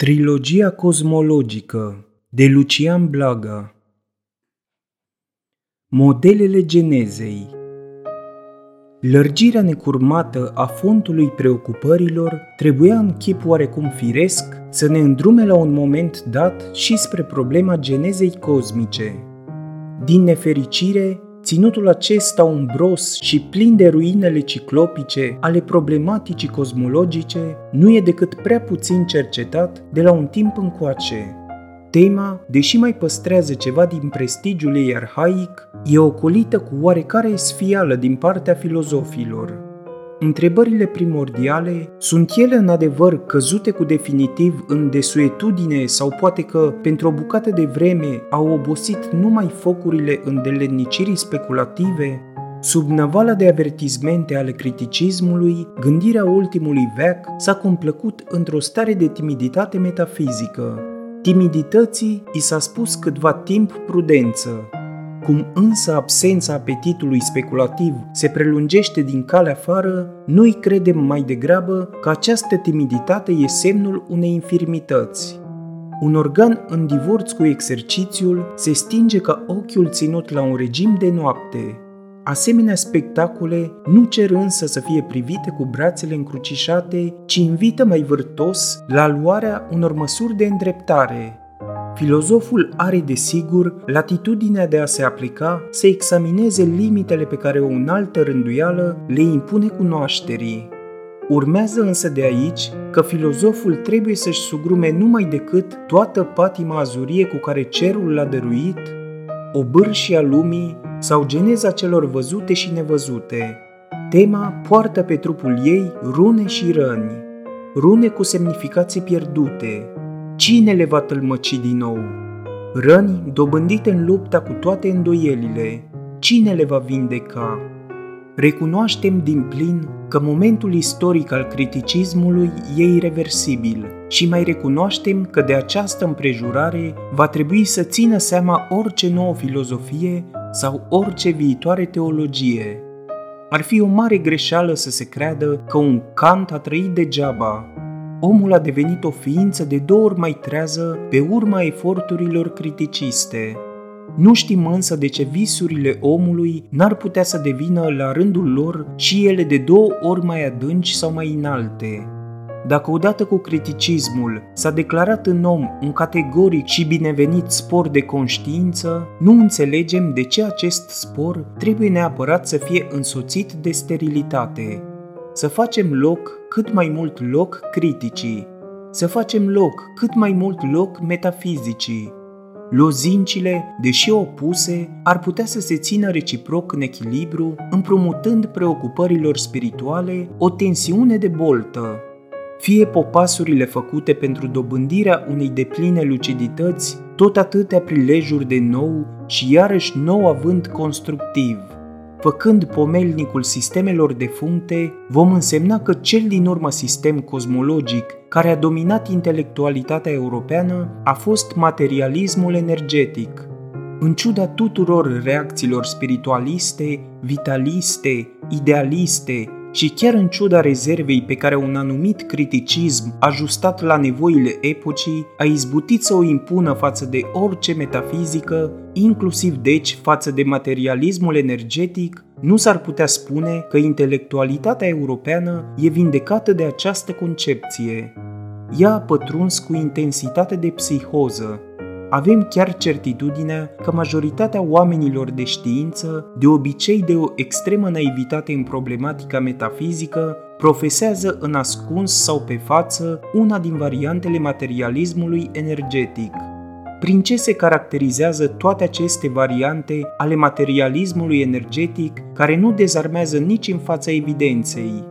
Trilogia cosmologică de Lucian Blaga Modelele genezei Lărgirea necurmată a fondului preocupărilor trebuia în chip oarecum firesc să ne îndrume la un moment dat și spre problema genezei cosmice. Din nefericire, Ținutul acesta umbros și plin de ruinele ciclopice ale problematicii cosmologice nu e decât prea puțin cercetat de la un timp încoace. Tema, deși mai păstrează ceva din prestigiul ei arhaic, e ocolită cu oarecare sfială din partea filozofilor. Întrebările primordiale sunt ele în adevăr căzute cu definitiv în desuetudine sau poate că, pentru o bucată de vreme, au obosit numai focurile îndelenicirii speculative? Sub năvala de avertizmente ale criticismului, gândirea ultimului veac s-a complăcut într-o stare de timiditate metafizică. Timidității i s-a spus câtva timp prudență, cum însă absența apetitului speculativ se prelungește din calea afară, noi credem mai degrabă că această timiditate e semnul unei infirmități. Un organ în divorț cu exercițiul se stinge ca ochiul ținut la un regim de noapte. Asemenea spectacole nu cer însă să fie privite cu brațele încrucișate, ci invită mai vârtos la luarea unor măsuri de îndreptare, Filozoful are, desigur, latitudinea de a se aplica să examineze limitele pe care o înaltă rânduială le impune cunoașterii. Urmează însă de aici că filozoful trebuie să-și sugrume numai decât toată patima azurie cu care cerul l-a dăruit, o bârșia lumii sau geneza celor văzute și nevăzute. Tema poartă pe trupul ei rune și răni, rune cu semnificații pierdute, Cine le va tălmăci din nou? Răni dobândite în lupta cu toate îndoielile, cine le va vindeca? Recunoaștem din plin că momentul istoric al criticismului e irreversibil și mai recunoaștem că de această împrejurare va trebui să țină seama orice nouă filozofie sau orice viitoare teologie. Ar fi o mare greșeală să se creadă că un Kant a trăit degeaba omul a devenit o ființă de două ori mai trează pe urma eforturilor criticiste. Nu știm însă de ce visurile omului n-ar putea să devină la rândul lor și ele de două ori mai adânci sau mai înalte. Dacă odată cu criticismul s-a declarat în om un categoric și binevenit spor de conștiință, nu înțelegem de ce acest spor trebuie neapărat să fie însoțit de sterilitate. Să facem loc cât mai mult loc criticii, să facem loc cât mai mult loc metafizicii. Lozincile, deși opuse, ar putea să se țină reciproc în echilibru, împrumutând preocupărilor spirituale o tensiune de boltă. Fie popasurile făcute pentru dobândirea unei depline lucidități, tot atâtea prilejuri de nou și iarăși nou avânt constructiv – făcând pomelnicul sistemelor defuncte, vom însemna că cel din urmă sistem cosmologic care a dominat intelectualitatea europeană a fost materialismul energetic. În ciuda tuturor reacțiilor spiritualiste, vitaliste, idealiste și chiar în ciuda rezervei pe care un anumit criticism ajustat la nevoile epocii a izbutit să o impună față de orice metafizică, inclusiv deci față de materialismul energetic, nu s-ar putea spune că intelectualitatea europeană e vindecată de această concepție. Ea a pătruns cu intensitate de psihoză, avem chiar certitudinea că majoritatea oamenilor de știință, de obicei de o extremă naivitate în problematica metafizică, profesează în ascuns sau pe față una din variantele materialismului energetic. Prin ce se caracterizează toate aceste variante ale materialismului energetic care nu dezarmează nici în fața evidenței,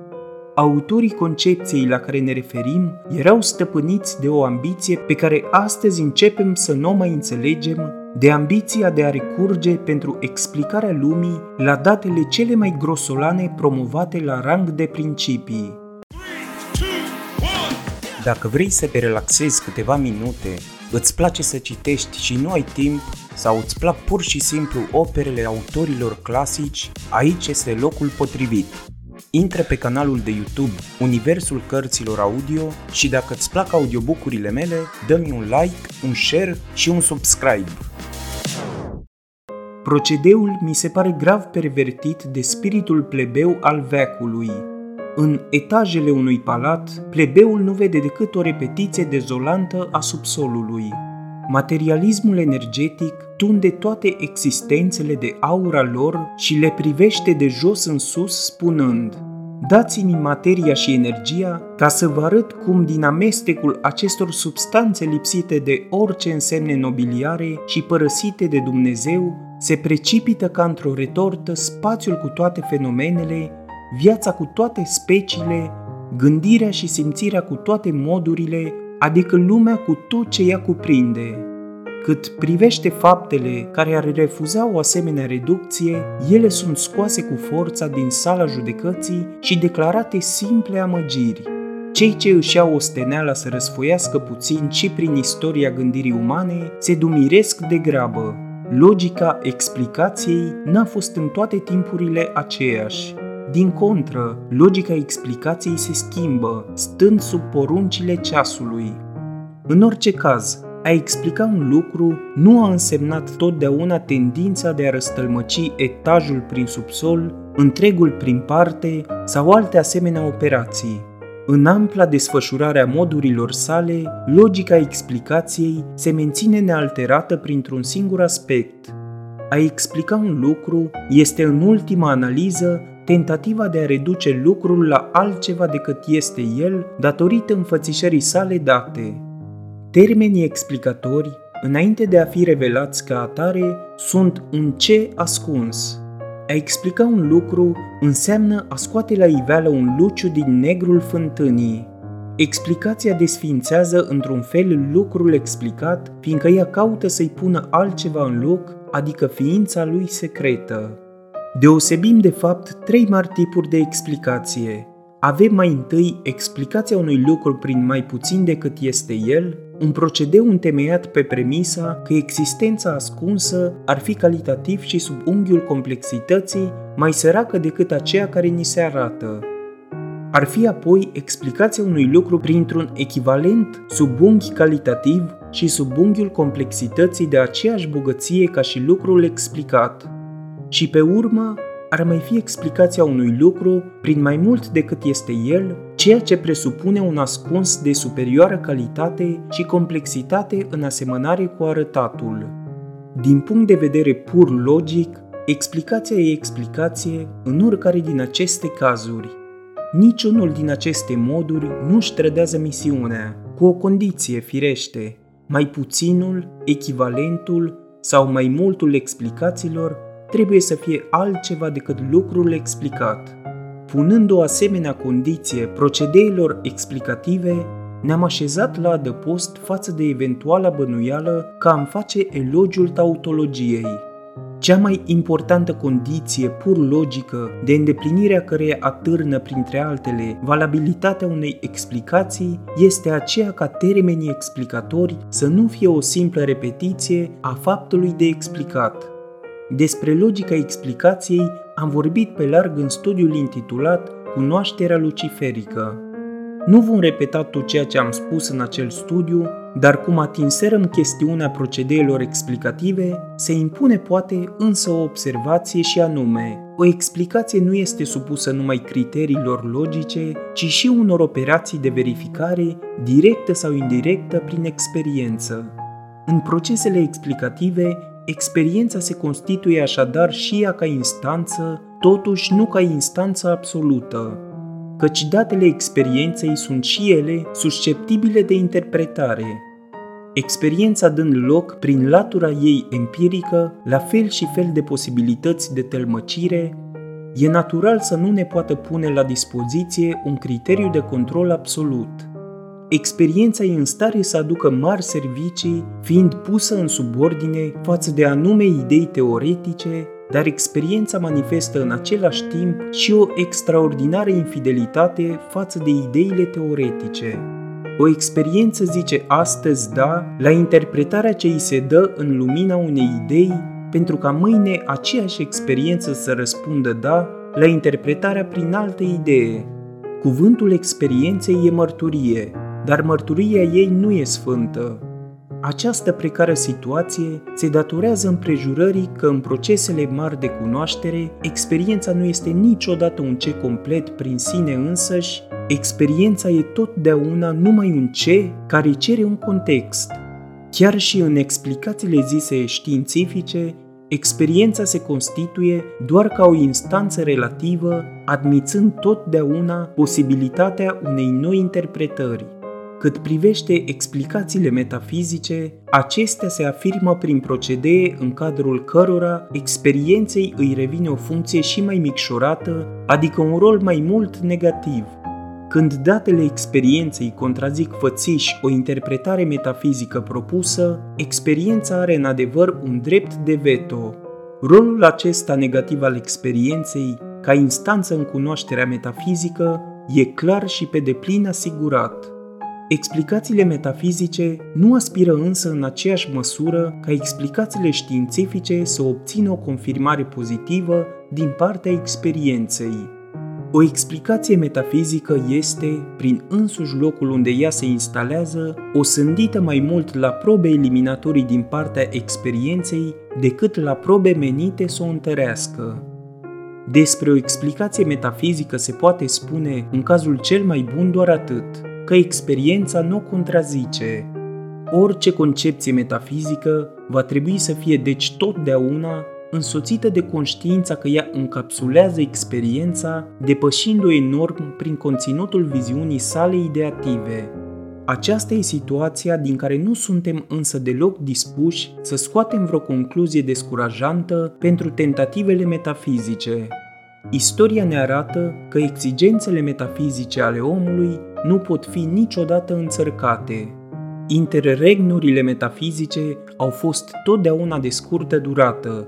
autorii concepției la care ne referim erau stăpâniți de o ambiție pe care astăzi începem să nu o mai înțelegem, de ambiția de a recurge pentru explicarea lumii la datele cele mai grosolane promovate la rang de principii. Dacă vrei să te relaxezi câteva minute, îți place să citești și nu ai timp, sau îți plac pur și simplu operele autorilor clasici, aici este locul potrivit. Intră pe canalul de YouTube Universul Cărților Audio și dacă îți plac audiobook-urile mele, dă-mi un like, un share și un subscribe. Procedeul mi se pare grav pervertit de spiritul plebeu al veacului. În etajele unui palat, plebeul nu vede decât o repetiție dezolantă a subsolului. Materialismul energetic tunde toate existențele de aura lor și le privește de jos în sus spunând Dați-mi materia și energia ca să vă arăt cum din amestecul acestor substanțe lipsite de orice însemne nobiliare și părăsite de Dumnezeu, se precipită ca într-o retortă spațiul cu toate fenomenele, viața cu toate speciile, gândirea și simțirea cu toate modurile, adică lumea cu tot ce ea cuprinde. Cât privește faptele care ar refuza o asemenea reducție, ele sunt scoase cu forța din sala judecății și declarate simple amăgiri. Cei ce își iau osteneala să răsfoiască puțin și prin istoria gândirii umane se dumiresc de grabă. Logica explicației n-a fost în toate timpurile aceeași. Din contră, logica explicației se schimbă, stând sub poruncile ceasului. În orice caz, a explica un lucru nu a însemnat totdeauna tendința de a răstălmăci etajul prin subsol, întregul prin parte sau alte asemenea operații. În ampla desfășurare a modurilor sale, logica explicației se menține nealterată printr-un singur aspect. A explica un lucru este în ultima analiză tentativa de a reduce lucrul la altceva decât este el datorită înfățișării sale date. Termenii explicatori, înainte de a fi revelați ca atare, sunt un ce ascuns. A explica un lucru înseamnă a scoate la iveală un luciu din negrul fântânii. Explicația desfințează într-un fel lucrul explicat, fiindcă ea caută să-i pună altceva în loc, adică ființa lui secretă. Deosebim de fapt trei mari tipuri de explicație. Avem mai întâi explicația unui lucru prin mai puțin decât este el, un procedeu întemeiat pe premisa că existența ascunsă ar fi calitativ și sub unghiul complexității mai săracă decât aceea care ni se arată. Ar fi apoi explicația unui lucru printr-un echivalent sub unghi calitativ și sub unghiul complexității de aceeași bogăție ca și lucrul explicat. Și pe urmă, ar mai fi explicația unui lucru prin mai mult decât este el, ceea ce presupune un ascuns de superioară calitate și complexitate în asemănare cu arătatul. Din punct de vedere pur logic, explicația e explicație în oricare din aceste cazuri. Niciunul din aceste moduri nu își trădează misiunea, cu o condiție firește, mai puținul, echivalentul sau mai multul explicațiilor trebuie să fie altceva decât lucrul explicat. Punând o asemenea condiție procedeilor explicative, ne-am așezat la adăpost față de eventuala bănuială că am face elogiul tautologiei. Cea mai importantă condiție pur logică de îndeplinirea căreia atârnă printre altele valabilitatea unei explicații este aceea ca termenii explicatori să nu fie o simplă repetiție a faptului de explicat, despre logica explicației am vorbit pe larg în studiul intitulat Cunoașterea luciferică. Nu vom repeta tot ceea ce am spus în acel studiu, dar cum atinserăm chestiunea procedeelor explicative, se impune poate însă o observație și anume, o explicație nu este supusă numai criteriilor logice, ci și unor operații de verificare, directă sau indirectă prin experiență. În procesele explicative, Experiența se constituie așadar și ea ca instanță, totuși nu ca instanță absolută, căci datele experienței sunt și ele susceptibile de interpretare. Experiența dând loc, prin latura ei empirică, la fel și fel de posibilități de tălmăcire, e natural să nu ne poată pune la dispoziție un criteriu de control absolut – experiența e în stare să aducă mari servicii, fiind pusă în subordine față de anume idei teoretice, dar experiența manifestă în același timp și o extraordinară infidelitate față de ideile teoretice. O experiență zice astăzi da la interpretarea ce îi se dă în lumina unei idei, pentru ca mâine aceeași experiență să răspundă da la interpretarea prin alte idee. Cuvântul experienței e mărturie, dar mărturia ei nu e sfântă. Această precară situație se datorează împrejurării că în procesele mari de cunoaștere, experiența nu este niciodată un ce complet prin sine însăși, experiența e totdeauna numai un ce care cere un context. Chiar și în explicațiile zise științifice, experiența se constituie doar ca o instanță relativă, admițând totdeauna posibilitatea unei noi interpretări. Cât privește explicațiile metafizice, acestea se afirmă prin procedee în cadrul cărora experienței îi revine o funcție și mai micșorată, adică un rol mai mult negativ. Când datele experienței contrazic fățiș o interpretare metafizică propusă, experiența are în adevăr un drept de veto. Rolul acesta negativ al experienței, ca instanță în cunoașterea metafizică, e clar și pe deplin asigurat. Explicațiile metafizice nu aspiră însă în aceeași măsură ca explicațiile științifice să obțină o confirmare pozitivă din partea experienței. O explicație metafizică este, prin însuși locul unde ea se instalează, o sândită mai mult la probe eliminatorii din partea experienței decât la probe menite să o întărească. Despre o explicație metafizică se poate spune, în cazul cel mai bun, doar atât – că experiența nu o contrazice. Orice concepție metafizică va trebui să fie deci totdeauna însoțită de conștiința că ea încapsulează experiența, depășind-o enorm prin conținutul viziunii sale ideative. Aceasta e situația din care nu suntem însă deloc dispuși să scoatem vreo concluzie descurajantă pentru tentativele metafizice. Istoria ne arată că exigențele metafizice ale omului nu pot fi niciodată înțărcate. Interregnurile metafizice au fost totdeauna de scurtă durată,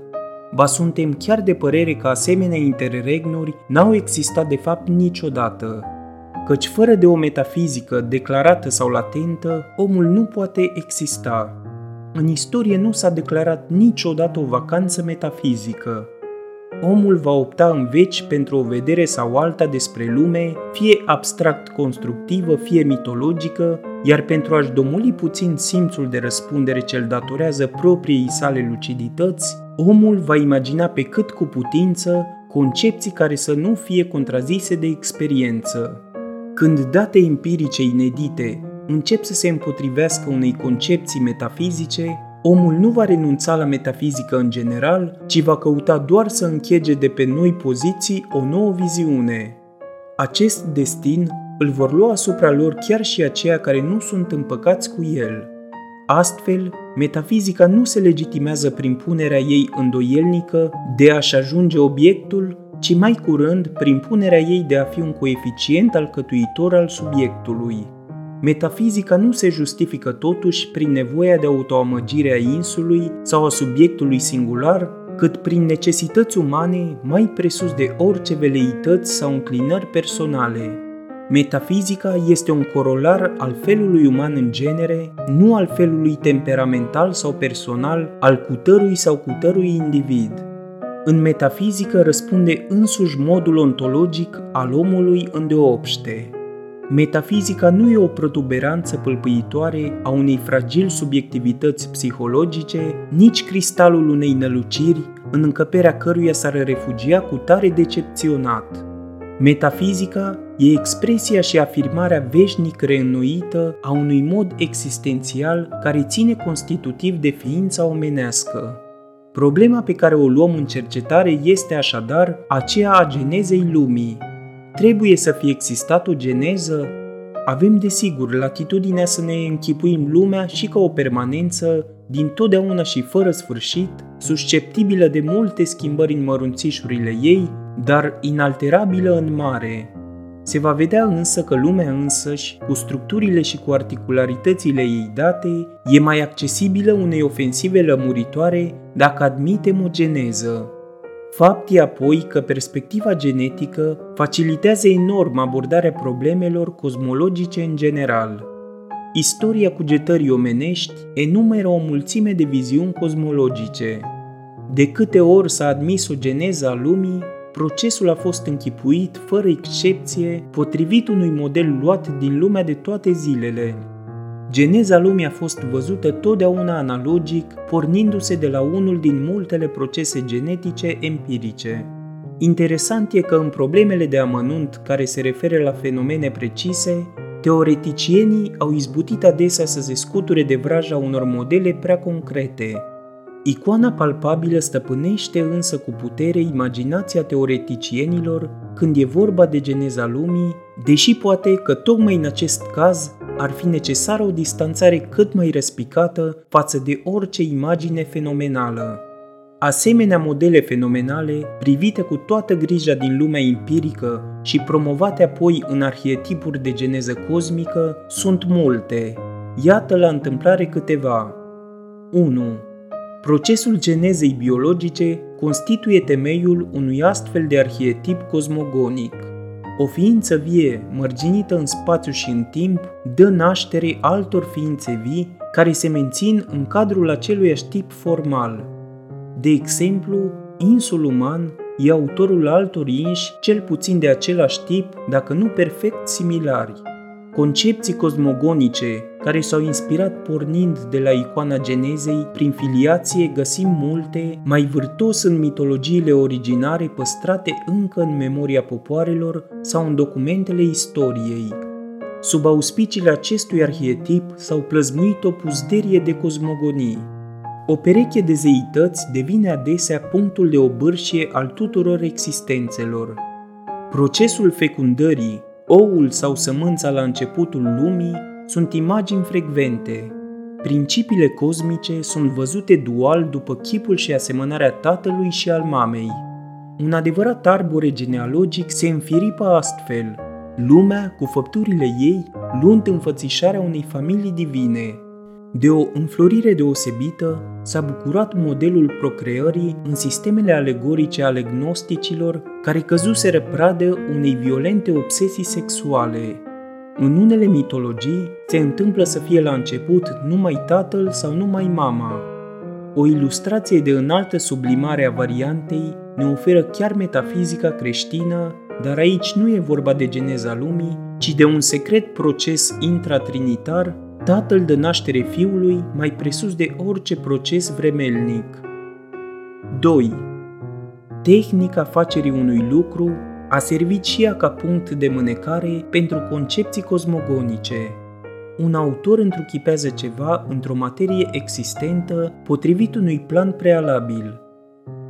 ba suntem chiar de părere că asemenea interregnuri n-au existat de fapt niciodată, căci fără de o metafizică declarată sau latentă, omul nu poate exista. În istorie nu s-a declarat niciodată o vacanță metafizică, omul va opta în veci pentru o vedere sau alta despre lume, fie abstract constructivă, fie mitologică, iar pentru a-și domoli puțin simțul de răspundere ce-l datorează propriei sale lucidități, omul va imagina pe cât cu putință concepții care să nu fie contrazise de experiență. Când date empirice inedite încep să se împotrivească unei concepții metafizice, omul nu va renunța la metafizică în general, ci va căuta doar să închege de pe noi poziții o nouă viziune. Acest destin îl vor lua asupra lor chiar și aceia care nu sunt împăcați cu el. Astfel, metafizica nu se legitimează prin punerea ei îndoielnică de a-și ajunge obiectul, ci mai curând prin punerea ei de a fi un coeficient alcătuitor al subiectului. Metafizica nu se justifică totuși prin nevoia de autoamăgire a insului sau a subiectului singular, cât prin necesități umane mai presus de orice veleități sau înclinări personale. Metafizica este un corolar al felului uman în genere, nu al felului temperamental sau personal al cutărui sau cutărui individ. În metafizică răspunde însuși modul ontologic al omului îndeopște. Metafizica nu e o protuberanță pâlpâitoare a unei fragil subiectivități psihologice, nici cristalul unei năluciri, în încăperea căruia s-ar refugia cu tare decepționat. Metafizica e expresia și afirmarea veșnic reînnoită a unui mod existențial care ține constitutiv de ființa omenească. Problema pe care o luăm în cercetare este așadar aceea a genezei lumii, Trebuie să fie existat o geneză? Avem desigur latitudinea să ne închipuim lumea și ca o permanență, din totdeauna și fără sfârșit, susceptibilă de multe schimbări în mărunțișurile ei, dar inalterabilă în mare. Se va vedea însă că lumea însăși, cu structurile și cu articularitățile ei date, e mai accesibilă unei ofensive lămuritoare dacă admitem o geneză. Fapt e apoi că perspectiva genetică facilitează enorm abordarea problemelor cosmologice în general. Istoria cugetării omenești enumeră o mulțime de viziuni cosmologice. De câte ori s-a admis o geneză a lumii, procesul a fost închipuit, fără excepție, potrivit unui model luat din lumea de toate zilele. Geneza lumii a fost văzută totdeauna analogic, pornindu-se de la unul din multele procese genetice empirice. Interesant e că în problemele de amănunt care se referă la fenomene precise, teoreticienii au izbutit adesea să se scuture de vraja unor modele prea concrete, Icoana palpabilă stăpânește însă cu putere imaginația teoreticienilor când e vorba de geneza lumii, deși poate că tocmai în acest caz ar fi necesară o distanțare cât mai răspicată față de orice imagine fenomenală. Asemenea modele fenomenale, privite cu toată grija din lumea empirică și promovate apoi în arhetipuri de geneză cosmică, sunt multe. Iată la întâmplare câteva. 1. Procesul genezei biologice constituie temeiul unui astfel de arhetip cosmogonic. O ființă vie, mărginită în spațiu și în timp, dă naștere altor ființe vii care se mențin în cadrul aceluiași tip formal. De exemplu, insul uman e autorul altor inși cel puțin de același tip, dacă nu perfect similari. Concepții cosmogonice care s-au inspirat pornind de la icoana Genezei, prin filiație găsim multe, mai vârtos în mitologiile originare păstrate încă în memoria popoarelor sau în documentele istoriei. Sub auspiciile acestui arhetip s-au plăzmuit o puzderie de cosmogonii. O pereche de zeități devine adesea punctul de obârșie al tuturor existențelor. Procesul fecundării, oul sau sămânța la începutul lumii sunt imagini frecvente. Principiile cosmice sunt văzute dual după chipul și asemănarea tatălui și al mamei. Un adevărat arbore genealogic se înfiripă astfel, lumea cu făpturile ei luând înfățișarea unei familii divine. De o înflorire deosebită s-a bucurat modelul procreării în sistemele alegorice ale gnosticilor care căzuseră pradă unei violente obsesii sexuale. În unele mitologii se întâmplă să fie la început numai tatăl sau numai mama. O ilustrație de înaltă sublimare a variantei ne oferă chiar metafizica creștină, dar aici nu e vorba de geneza lumii, ci de un secret proces intratrinitar Tatăl dă naștere fiului mai presus de orice proces vremelnic. 2. Tehnica facerii unui lucru a servit și ea ca punct de mânecare pentru concepții cosmogonice. Un autor întruchipează ceva într-o materie existentă potrivit unui plan prealabil.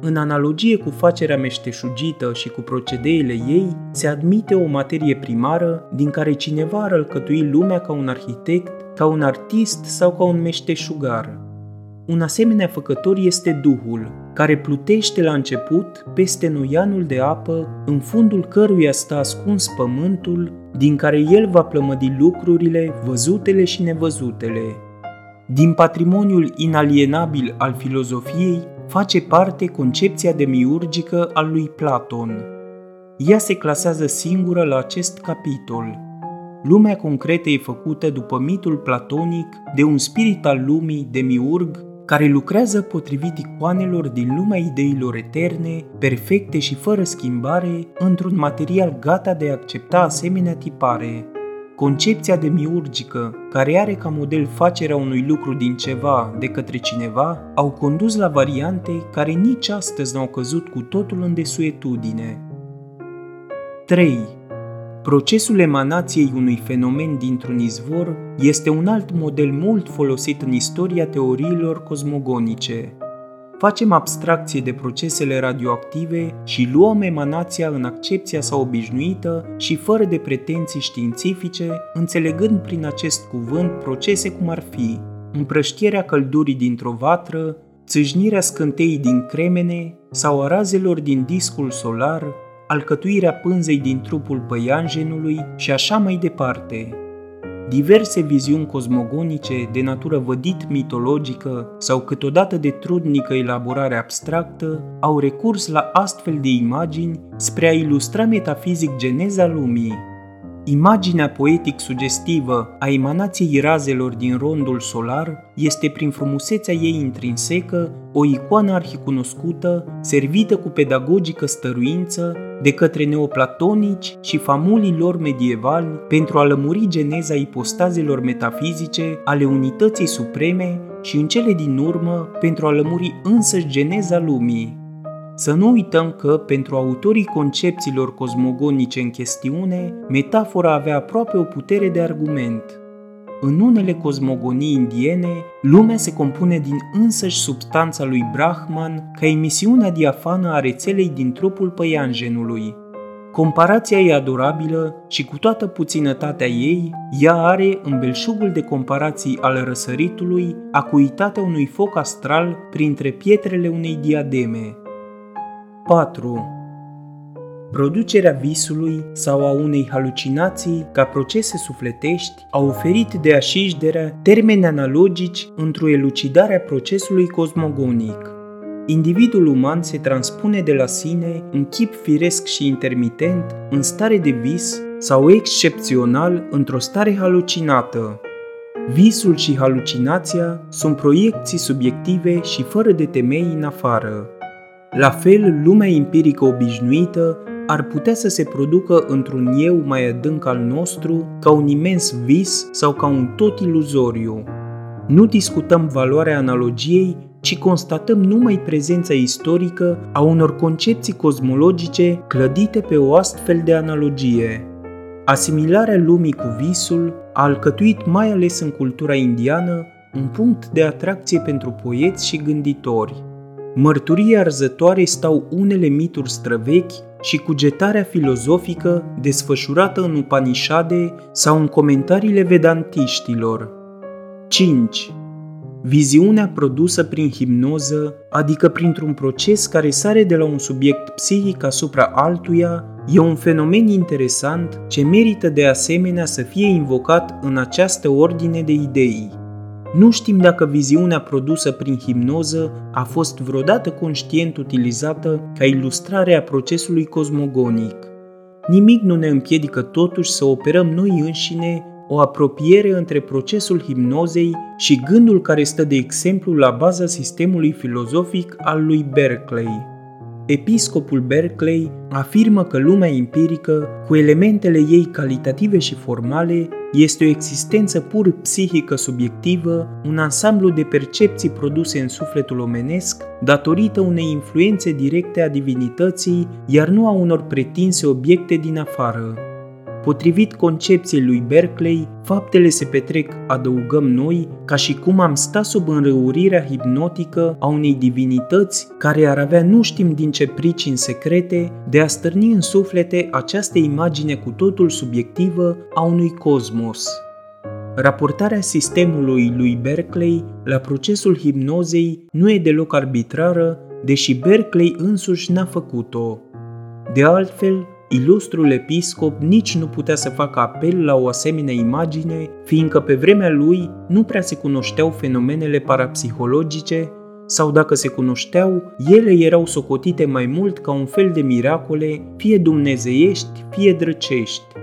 În analogie cu facerea meșteșugită și cu procedeele ei, se admite o materie primară din care cineva ar alcătui lumea ca un arhitect ca un artist sau ca un meșteșugar. Un asemenea făcător este Duhul, care plutește la început peste noianul de apă, în fundul căruia stă ascuns pământul, din care el va plămădi lucrurile, văzutele și nevăzutele. Din patrimoniul inalienabil al filozofiei face parte concepția demiurgică al lui Platon. Ea se clasează singură la acest capitol – Lumea concretă e făcută după mitul platonic de un spirit al lumii, demiurg, care lucrează potrivit icoanelor din lumea ideilor eterne, perfecte și fără schimbare, într-un material gata de a accepta asemenea tipare. Concepția demiurgică, care are ca model facerea unui lucru din ceva de către cineva, au condus la variante care nici astăzi n-au căzut cu totul în desuetudine. 3. Procesul emanației unui fenomen dintr-un izvor este un alt model mult folosit în istoria teoriilor cosmogonice. Facem abstracție de procesele radioactive și luăm emanația în accepția sa obișnuită și fără de pretenții științifice, înțelegând prin acest cuvânt procese cum ar fi împrăștierea căldurii dintr-o vatră, țâșnirea scânteii din cremene sau a razelor din discul solar, alcătuirea pânzei din trupul păianjenului și așa mai departe. Diverse viziuni cosmogonice de natură vădit mitologică sau câteodată de trudnică elaborare abstractă au recurs la astfel de imagini spre a ilustra metafizic geneza lumii. Imaginea poetic sugestivă a emanației razelor din rondul solar este prin frumusețea ei intrinsecă o icoană arhicunoscută, servită cu pedagogică stăruință de către neoplatonici și famulii lor medievali pentru a lămuri geneza ipostazelor metafizice ale unității supreme și în cele din urmă pentru a lămuri însăși geneza lumii. Să nu uităm că, pentru autorii concepțiilor cosmogonice în chestiune, metafora avea aproape o putere de argument. În unele cosmogonii indiene, lumea se compune din însăși substanța lui Brahman ca emisiunea diafană a rețelei din trupul păianjenului. Comparația e adorabilă și cu toată puținătatea ei, ea are în belșugul de comparații al răsăritului acuitatea unui foc astral printre pietrele unei diademe – 4. Producerea visului sau a unei halucinații ca procese sufletești a oferit de așișderea termeni analogici într-o elucidare a procesului cosmogonic. Individul uman se transpune de la sine în chip firesc și intermitent în stare de vis sau excepțional într-o stare halucinată. Visul și halucinația sunt proiecții subiective și fără de temei în afară. La fel, lumea empirică obișnuită ar putea să se producă într-un eu mai adânc al nostru, ca un imens vis sau ca un tot iluzoriu. Nu discutăm valoarea analogiei, ci constatăm numai prezența istorică a unor concepții cosmologice clădite pe o astfel de analogie. Asimilarea lumii cu visul a alcătuit mai ales în cultura indiană un punct de atracție pentru poeți și gânditori. Mărturie arzătoare stau unele mituri străvechi și cugetarea filozofică desfășurată în Upanishade sau în comentariile vedantiștilor. 5. Viziunea produsă prin hipnoză, adică printr-un proces care sare de la un subiect psihic asupra altuia, e un fenomen interesant ce merită de asemenea să fie invocat în această ordine de idei. Nu știm dacă viziunea produsă prin hipnoză a fost vreodată conștient utilizată ca ilustrare a procesului cosmogonic. Nimic nu ne împiedică totuși să operăm noi înșine o apropiere între procesul hipnozei și gândul care stă de exemplu la baza sistemului filozofic al lui Berkeley. Episcopul Berkeley afirmă că lumea empirică, cu elementele ei calitative și formale, este o existență pur psihică subiectivă, un ansamblu de percepții produse în sufletul omenesc datorită unei influențe directe a divinității, iar nu a unor pretinse obiecte din afară. Potrivit concepției lui Berkeley, faptele se petrec, adăugăm noi, ca și cum am sta sub înrăurirea hipnotică a unei divinități care ar avea nu știm din ce pricini secrete de a stârni în suflete această imagine cu totul subiectivă a unui cosmos. Raportarea sistemului lui Berkeley la procesul hipnozei nu e deloc arbitrară, deși Berkeley însuși n-a făcut-o. De altfel, Ilustrul episcop nici nu putea să facă apel la o asemenea imagine, fiindcă pe vremea lui nu prea se cunoșteau fenomenele parapsihologice sau dacă se cunoșteau, ele erau socotite mai mult ca un fel de miracole, fie dumnezeiești, fie drăcești.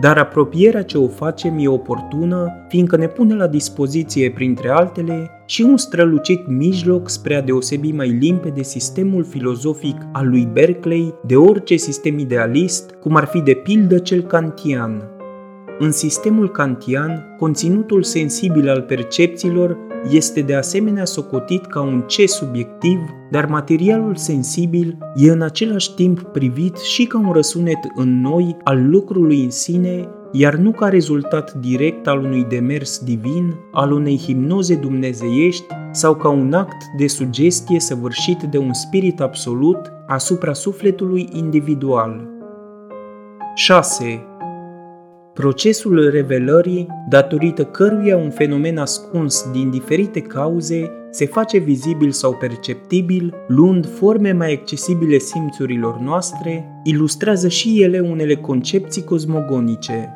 Dar apropierea ce o facem e oportună, fiindcă ne pune la dispoziție, printre altele, și un strălucit mijloc spre a deosebi mai limpede sistemul filozofic al lui Berkeley de orice sistem idealist, cum ar fi de pildă cel kantian. În sistemul kantian, conținutul sensibil al percepțiilor este de asemenea socotit ca un ce subiectiv, dar materialul sensibil e în același timp privit și ca un răsunet în noi al lucrului în sine, iar nu ca rezultat direct al unui demers divin, al unei hipnoze dumnezeiești sau ca un act de sugestie săvârșit de un spirit absolut asupra sufletului individual. 6. Procesul revelării, datorită căruia un fenomen ascuns din diferite cauze se face vizibil sau perceptibil, luând forme mai accesibile simțurilor noastre, ilustrează și ele unele concepții cosmogonice.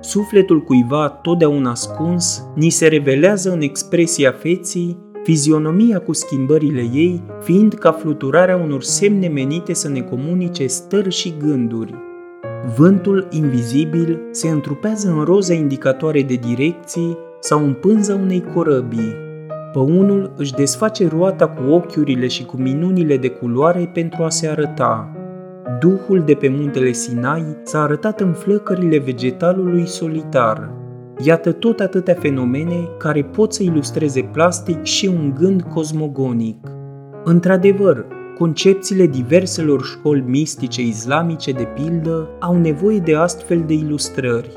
Sufletul cuiva totdeauna ascuns ni se revelează în expresia feții, fizionomia cu schimbările ei fiind ca fluturarea unor semne menite să ne comunice stări și gânduri. Vântul invizibil se întrupează în roza indicatoare de direcții sau în pânza unei corăbii. Păunul își desface roata cu ochiurile și cu minunile de culoare pentru a se arăta. Duhul de pe muntele Sinai s-a arătat în flăcările vegetalului solitar. Iată tot atâtea fenomene care pot să ilustreze plastic și un gând cosmogonic. Într-adevăr, concepțiile diverselor școli mistice islamice, de pildă, au nevoie de astfel de ilustrări.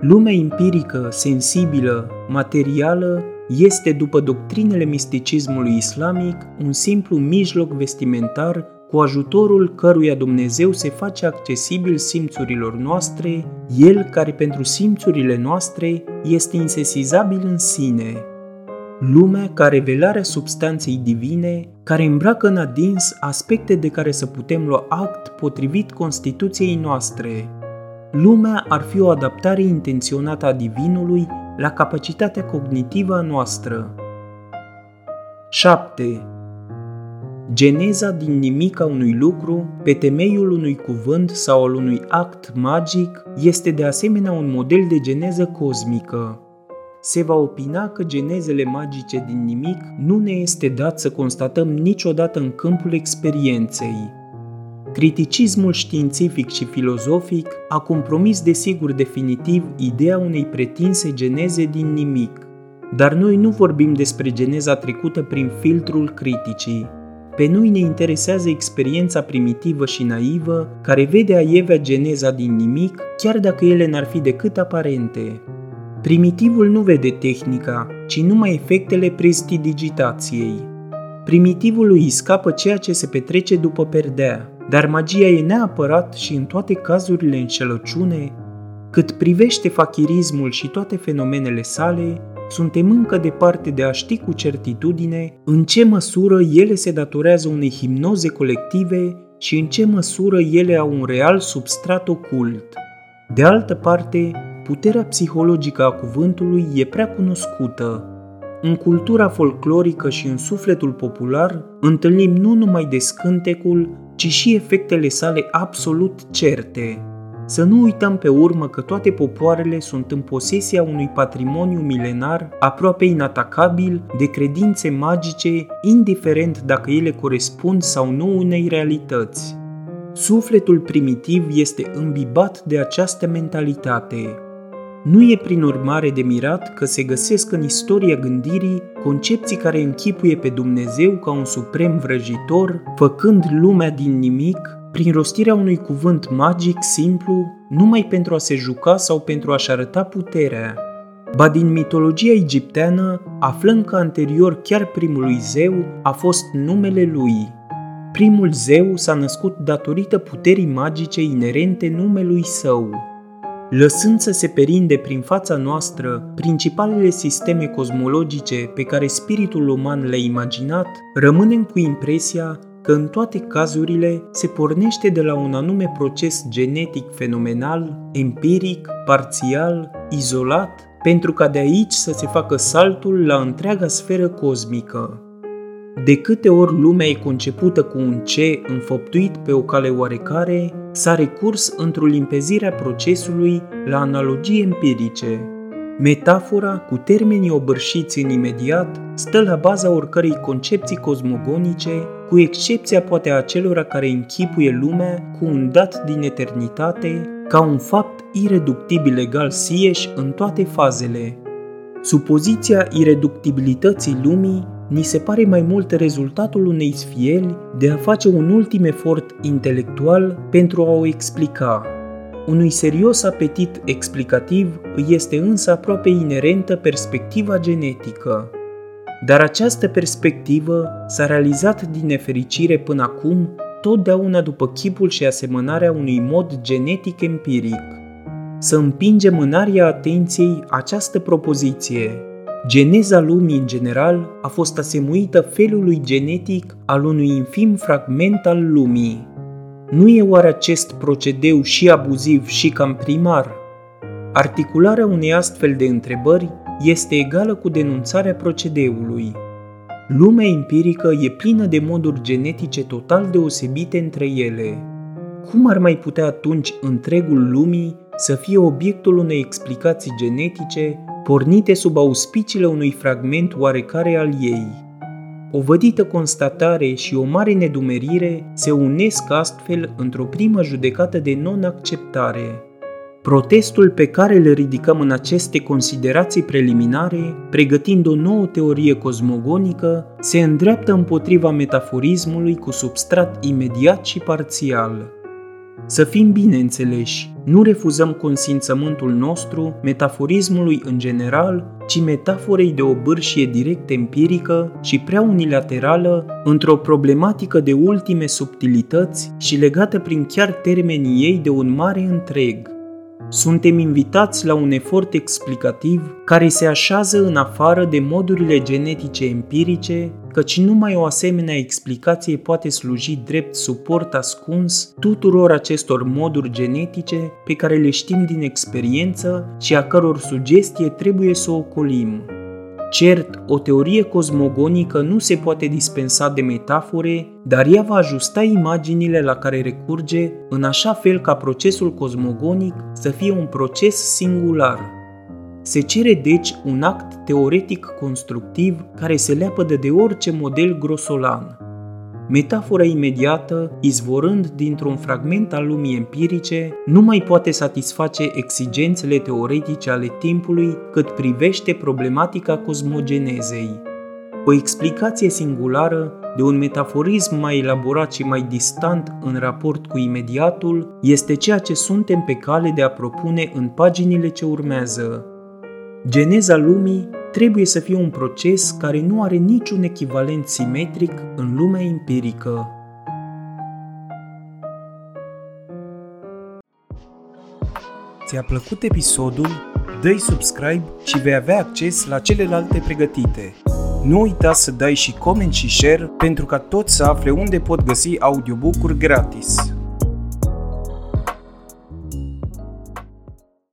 Lumea empirică, sensibilă, materială, este, după doctrinele misticismului islamic, un simplu mijloc vestimentar cu ajutorul căruia Dumnezeu se face accesibil simțurilor noastre, El care pentru simțurile noastre este insesizabil în sine, lumea ca revelarea substanței divine, care îmbracă în adins aspecte de care să putem lua act potrivit Constituției noastre. Lumea ar fi o adaptare intenționată a divinului la capacitatea cognitivă a noastră. 7. Geneza din nimic a unui lucru, pe temeiul unui cuvânt sau al unui act magic, este de asemenea un model de geneză cosmică se va opina că genezele magice din nimic nu ne este dat să constatăm niciodată în câmpul experienței. Criticismul științific și filozofic a compromis desigur definitiv ideea unei pretinse geneze din nimic, dar noi nu vorbim despre geneza trecută prin filtrul criticii. Pe noi ne interesează experiența primitivă și naivă care vede aievea geneza din nimic, chiar dacă ele n-ar fi decât aparente. Primitivul nu vede tehnica, ci numai efectele prestidigitației. Primitivul îi scapă ceea ce se petrece după perdea, dar magia e neapărat și în toate cazurile înșelăciune, cât privește fachirismul și toate fenomenele sale, suntem încă departe de a ști cu certitudine în ce măsură ele se datorează unei hipnoze colective și în ce măsură ele au un real substrat ocult. De altă parte, puterea psihologică a cuvântului e prea cunoscută. În cultura folclorică și în sufletul popular întâlnim nu numai descântecul, ci și efectele sale absolut certe. Să nu uităm pe urmă că toate popoarele sunt în posesia unui patrimoniu milenar aproape inatacabil de credințe magice, indiferent dacă ele corespund sau nu unei realități. Sufletul primitiv este îmbibat de această mentalitate, nu e prin urmare de mirat că se găsesc în istoria gândirii concepții care închipuie pe Dumnezeu ca un suprem vrăjitor, făcând lumea din nimic, prin rostirea unui cuvânt magic simplu, numai pentru a se juca sau pentru a-și arăta puterea. Ba din mitologia egipteană aflăm că anterior chiar primului zeu a fost numele lui. Primul zeu s-a născut datorită puterii magice inerente numelui său, lăsând să se perinde prin fața noastră principalele sisteme cosmologice pe care spiritul uman le-a imaginat, rămânem cu impresia că în toate cazurile se pornește de la un anume proces genetic fenomenal, empiric, parțial, izolat, pentru ca de aici să se facă saltul la întreaga sferă cosmică. De câte ori lumea e concepută cu un ce înfăptuit pe o cale oarecare, s-a recurs într-o limpezire a procesului la analogii empirice. Metafora, cu termenii obărșiți în imediat, stă la baza oricărei concepții cosmogonice, cu excepția poate a acelora care închipuie lumea cu un dat din eternitate, ca un fapt ireductibil legal sieși în toate fazele. Supoziția ireductibilității lumii ni se pare mai mult rezultatul unei sfieli de a face un ultim efort intelectual pentru a o explica. Unui serios apetit explicativ îi este însă aproape inerentă perspectiva genetică. Dar această perspectivă s-a realizat din nefericire până acum totdeauna după chipul și asemănarea unui mod genetic empiric. Să împingem în aria atenției această propoziție – Geneza lumii în general a fost asemuită felului genetic al unui infim fragment al lumii. Nu e oare acest procedeu și abuziv și cam primar? Articularea unei astfel de întrebări este egală cu denunțarea procedeului. Lumea empirică e plină de moduri genetice total deosebite între ele. cum ar mai putea atunci întregul lumii să fie obiectul unei explicații genetice pornite sub auspiciile unui fragment oarecare al ei? O vădită constatare și o mare nedumerire se unesc astfel într-o primă judecată de non-acceptare. Protestul pe care îl ridicăm în aceste considerații preliminare, pregătind o nouă teorie cosmogonică, se îndreaptă împotriva metaforismului cu substrat imediat și parțial. Să fim bine înțeleși, nu refuzăm consimțământul nostru metaforismului în general, ci metaforei de o bârșie direct empirică și prea unilaterală într-o problematică de ultime subtilități și legată prin chiar termenii ei de un mare întreg – suntem invitați la un efort explicativ care se așează în afară de modurile genetice empirice, căci numai o asemenea explicație poate sluji drept suport ascuns tuturor acestor moduri genetice pe care le știm din experiență și a căror sugestie trebuie să o colim. Cert, o teorie cosmogonică nu se poate dispensa de metafore, dar ea va ajusta imaginile la care recurge în așa fel ca procesul cosmogonic să fie un proces singular. Se cere deci un act teoretic constructiv care se leapădă de orice model grosolan. Metafora imediată, izvorând dintr-un fragment al lumii empirice, nu mai poate satisface exigențele teoretice ale timpului cât privește problematica cosmogenezei. O explicație singulară, de un metaforism mai elaborat și mai distant în raport cu imediatul, este ceea ce suntem pe cale de a propune în paginile ce urmează. Geneza lumii trebuie să fie un proces care nu are niciun echivalent simetric în lumea empirică. Ți-a plăcut episodul? Dă-i subscribe și vei avea acces la celelalte pregătite. Nu uita să dai și coment și share pentru ca toți să afle unde pot găsi audiobook-uri gratis.